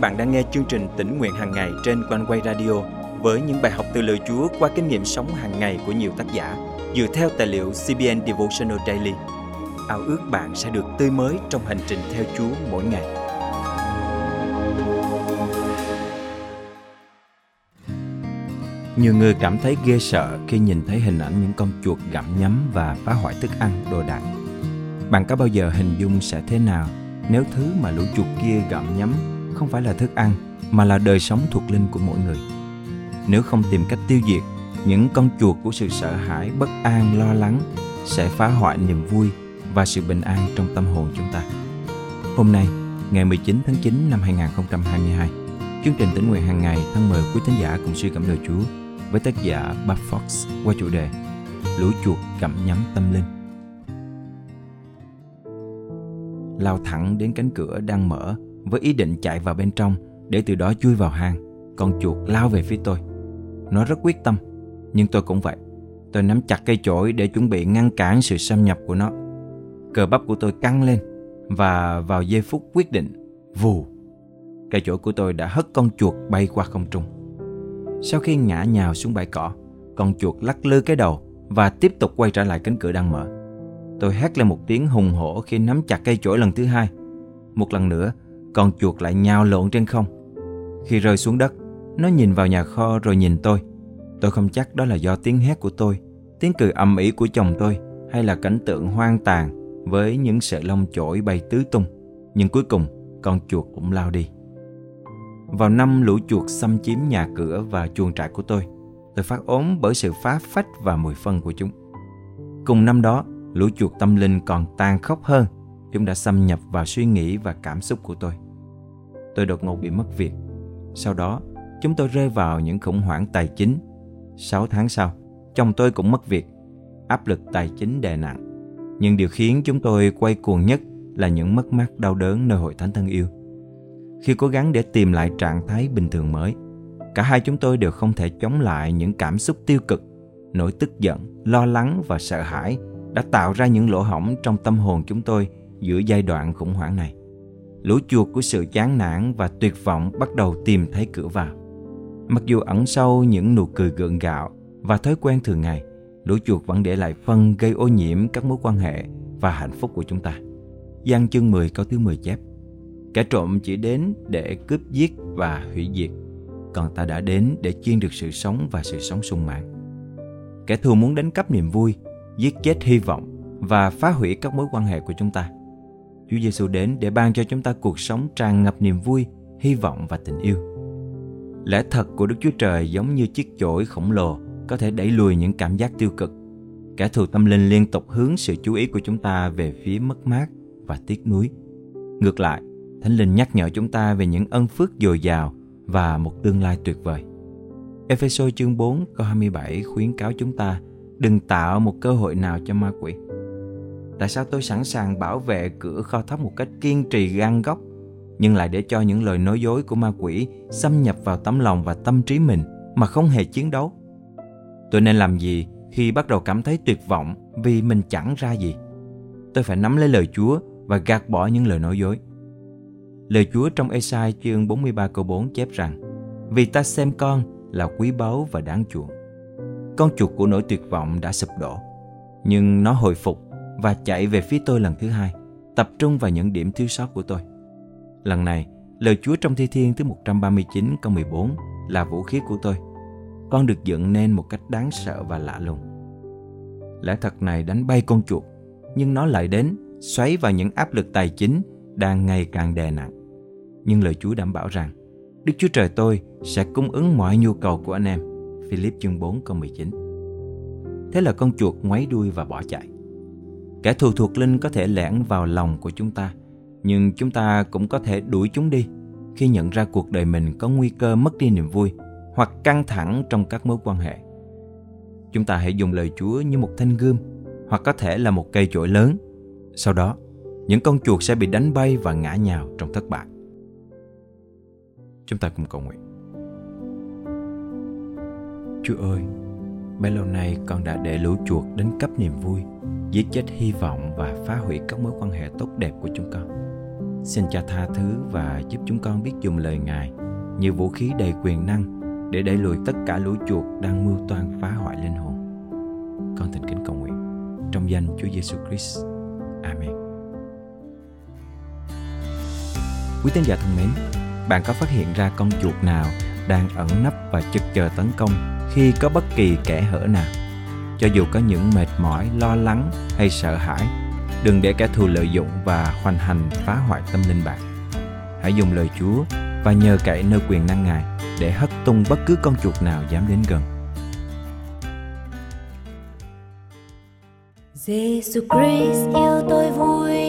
bạn đang nghe chương trình tỉnh nguyện hàng ngày trên quanh quay radio với những bài học từ lời Chúa qua kinh nghiệm sống hàng ngày của nhiều tác giả dựa theo tài liệu CBN Devotional Daily. Ao ước bạn sẽ được tươi mới trong hành trình theo Chúa mỗi ngày. Nhiều người cảm thấy ghê sợ khi nhìn thấy hình ảnh những con chuột gặm nhấm và phá hoại thức ăn đồ đạc. Bạn có bao giờ hình dung sẽ thế nào nếu thứ mà lũ chuột kia gặm nhấm không phải là thức ăn mà là đời sống thuộc linh của mỗi người. Nếu không tìm cách tiêu diệt, những con chuột của sự sợ hãi, bất an, lo lắng sẽ phá hoại niềm vui và sự bình an trong tâm hồn chúng ta. Hôm nay, ngày 19 tháng 9 năm 2022, chương trình tỉnh nguyện hàng ngày thân mời quý thính giả cùng suy cảm lời Chúa với tác giả Bob Fox qua chủ đề Lũ chuột gặm nhắm tâm linh. Lao thẳng đến cánh cửa đang mở với ý định chạy vào bên trong để từ đó chui vào hang. Con chuột lao về phía tôi. Nó rất quyết tâm, nhưng tôi cũng vậy. Tôi nắm chặt cây chổi để chuẩn bị ngăn cản sự xâm nhập của nó. Cờ bắp của tôi căng lên và vào giây phút quyết định, vù, cây chổi của tôi đã hất con chuột bay qua không trung. Sau khi ngã nhào xuống bãi cỏ, con chuột lắc lư cái đầu và tiếp tục quay trở lại cánh cửa đang mở. Tôi hét lên một tiếng hùng hổ khi nắm chặt cây chổi lần thứ hai. Một lần nữa, con chuột lại nhào lộn trên không. Khi rơi xuống đất, nó nhìn vào nhà kho rồi nhìn tôi. Tôi không chắc đó là do tiếng hét của tôi, tiếng cười âm ỉ của chồng tôi hay là cảnh tượng hoang tàn với những sợi lông chổi bay tứ tung. Nhưng cuối cùng, con chuột cũng lao đi. Vào năm lũ chuột xâm chiếm nhà cửa và chuồng trại của tôi, tôi phát ốm bởi sự phá phách và mùi phân của chúng. Cùng năm đó, lũ chuột tâm linh còn tàn khốc hơn chúng đã xâm nhập vào suy nghĩ và cảm xúc của tôi. Tôi đột ngột bị mất việc. Sau đó, chúng tôi rơi vào những khủng hoảng tài chính. 6 tháng sau, chồng tôi cũng mất việc. Áp lực tài chính đè nặng. Nhưng điều khiến chúng tôi quay cuồng nhất là những mất mát đau đớn nơi hội thánh thân yêu. Khi cố gắng để tìm lại trạng thái bình thường mới, cả hai chúng tôi đều không thể chống lại những cảm xúc tiêu cực, nỗi tức giận, lo lắng và sợ hãi đã tạo ra những lỗ hổng trong tâm hồn chúng tôi giữa giai đoạn khủng hoảng này. Lũ chuột của sự chán nản và tuyệt vọng bắt đầu tìm thấy cửa vào. Mặc dù ẩn sâu những nụ cười gượng gạo và thói quen thường ngày, lũ chuột vẫn để lại phân gây ô nhiễm các mối quan hệ và hạnh phúc của chúng ta. Giang chương 10 câu thứ 10 chép Kẻ trộm chỉ đến để cướp giết và hủy diệt Còn ta đã đến để chiên được sự sống và sự sống sung mãn Kẻ thù muốn đánh cắp niềm vui Giết chết hy vọng Và phá hủy các mối quan hệ của chúng ta Chúa Giêsu đến để ban cho chúng ta cuộc sống tràn ngập niềm vui, hy vọng và tình yêu. Lẽ thật của Đức Chúa Trời giống như chiếc chổi khổng lồ có thể đẩy lùi những cảm giác tiêu cực. Kẻ thù tâm linh liên tục hướng sự chú ý của chúng ta về phía mất mát và tiếc nuối. Ngược lại, Thánh Linh nhắc nhở chúng ta về những ân phước dồi dào và một tương lai tuyệt vời. Ephesos chương 4 câu 27 khuyến cáo chúng ta đừng tạo một cơ hội nào cho ma quỷ. Tại sao tôi sẵn sàng bảo vệ cửa kho thóc một cách kiên trì gan góc nhưng lại để cho những lời nói dối của ma quỷ xâm nhập vào tấm lòng và tâm trí mình mà không hề chiến đấu? Tôi nên làm gì khi bắt đầu cảm thấy tuyệt vọng vì mình chẳng ra gì? Tôi phải nắm lấy lời Chúa và gạt bỏ những lời nói dối. Lời Chúa trong Esai chương 43 câu 4 chép rằng Vì ta xem con là quý báu và đáng chuộng. Con chuột của nỗi tuyệt vọng đã sụp đổ, nhưng nó hồi phục và chạy về phía tôi lần thứ hai, tập trung vào những điểm thiếu sót của tôi. Lần này, lời Chúa trong Thi Thiên thứ 139 câu 14 là vũ khí của tôi. Con được dựng nên một cách đáng sợ và lạ lùng. Lẽ thật này đánh bay con chuột, nhưng nó lại đến xoáy vào những áp lực tài chính đang ngày càng đè nặng. Nhưng lời Chúa đảm bảo rằng Đức Chúa Trời tôi sẽ cung ứng mọi nhu cầu của anh em. Philip chương 4 câu 19 Thế là con chuột ngoáy đuôi và bỏ chạy. Kẻ thù thuộc linh có thể lẻn vào lòng của chúng ta, nhưng chúng ta cũng có thể đuổi chúng đi khi nhận ra cuộc đời mình có nguy cơ mất đi niềm vui hoặc căng thẳng trong các mối quan hệ. Chúng ta hãy dùng lời Chúa như một thanh gươm hoặc có thể là một cây chổi lớn. Sau đó, những con chuột sẽ bị đánh bay và ngã nhào trong thất bại. Chúng ta cùng cầu nguyện. Chúa ơi, bấy lâu nay con đã để lũ chuột đến cấp niềm vui giết chết hy vọng và phá hủy các mối quan hệ tốt đẹp của chúng con. xin cha tha thứ và giúp chúng con biết dùng lời Ngài như vũ khí đầy quyền năng để đẩy lùi tất cả lũ chuột đang mưu toan phá hoại linh hồn. Con thành kính cầu nguyện trong danh Chúa Giêsu Christ. Amen. Quý tín giả thân mến, bạn có phát hiện ra con chuột nào đang ẩn nấp và chực chờ tấn công khi có bất kỳ kẻ hở nào? Cho dù có những mệt mỏi, lo lắng hay sợ hãi, đừng để kẻ thù lợi dụng và hoành hành phá hoại tâm linh bạn. Hãy dùng lời Chúa và nhờ cậy nơi quyền năng Ngài để hất tung bất cứ con chuột nào dám đến gần. Jesus Christ yêu tôi vui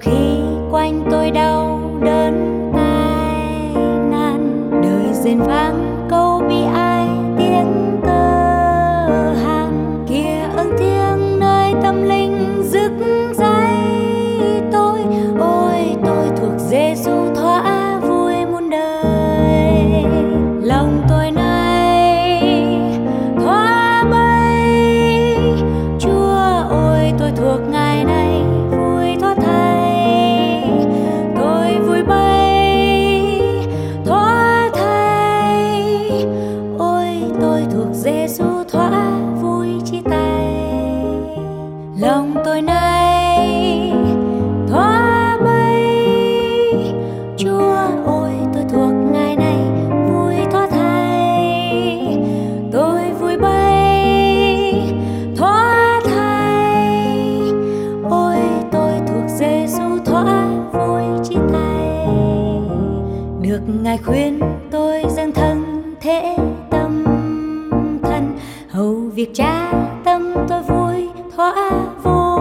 dầu thuộc Giêsu thỏa vui chia tay. Lòng tôi nay thỏa bay chúa ôi tôi thuộc ngài này, vui thỏa thay. Tôi vui bay thỏa thay. Ôi, tôi thuộc Giêsu thỏa vui chia tay. Được ngài khuyên tôi dâng thân thế cha, tâm tôi vui thỏa vô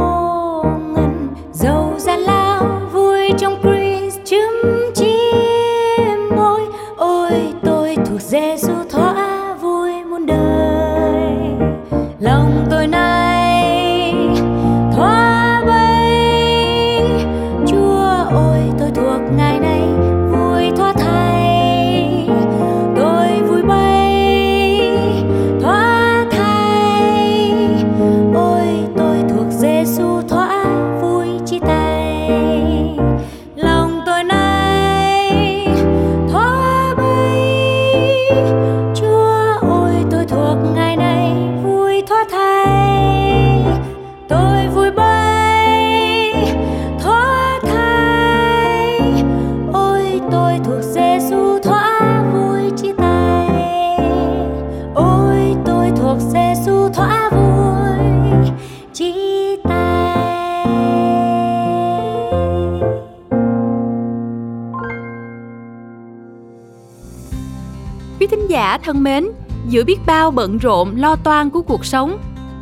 ngần. Dầu gian lao, vui trong Christ chấm chim môi. Ôi, tôi thuộc Giêsu thôi giả thân mến, giữa biết bao bận rộn lo toan của cuộc sống,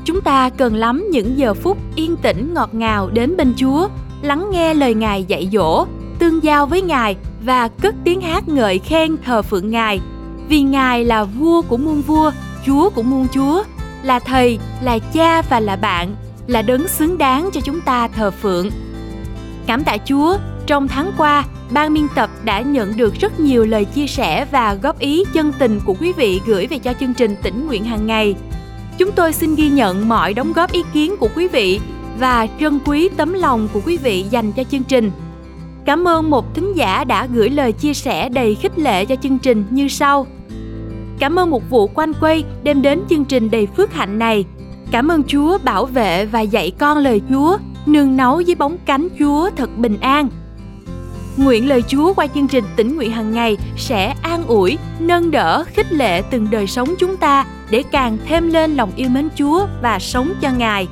chúng ta cần lắm những giờ phút yên tĩnh ngọt ngào đến bên Chúa, lắng nghe lời Ngài dạy dỗ, tương giao với Ngài và cất tiếng hát ngợi khen thờ phượng Ngài. Vì Ngài là vua của muôn vua, Chúa của muôn chúa, là thầy, là cha và là bạn, là đấng xứng đáng cho chúng ta thờ phượng. Cảm tạ Chúa, trong tháng qua, ban biên tập đã nhận được rất nhiều lời chia sẻ và góp ý chân tình của quý vị gửi về cho chương trình tỉnh nguyện hàng ngày. Chúng tôi xin ghi nhận mọi đóng góp ý kiến của quý vị và trân quý tấm lòng của quý vị dành cho chương trình. Cảm ơn một thính giả đã gửi lời chia sẻ đầy khích lệ cho chương trình như sau. Cảm ơn một vụ quanh quay đem đến chương trình đầy phước hạnh này. Cảm ơn Chúa bảo vệ và dạy con lời Chúa, nương náu dưới bóng cánh Chúa thật bình an. Nguyện lời Chúa qua chương trình tỉnh nguyện hàng ngày sẽ an ủi, nâng đỡ, khích lệ từng đời sống chúng ta để càng thêm lên lòng yêu mến Chúa và sống cho Ngài.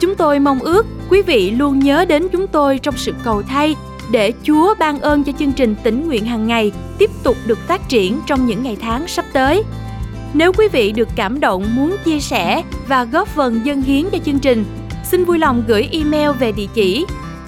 Chúng tôi mong ước quý vị luôn nhớ đến chúng tôi trong sự cầu thay để Chúa ban ơn cho chương trình tỉnh nguyện hàng ngày tiếp tục được phát triển trong những ngày tháng sắp tới. Nếu quý vị được cảm động muốn chia sẻ và góp phần dân hiến cho chương trình, xin vui lòng gửi email về địa chỉ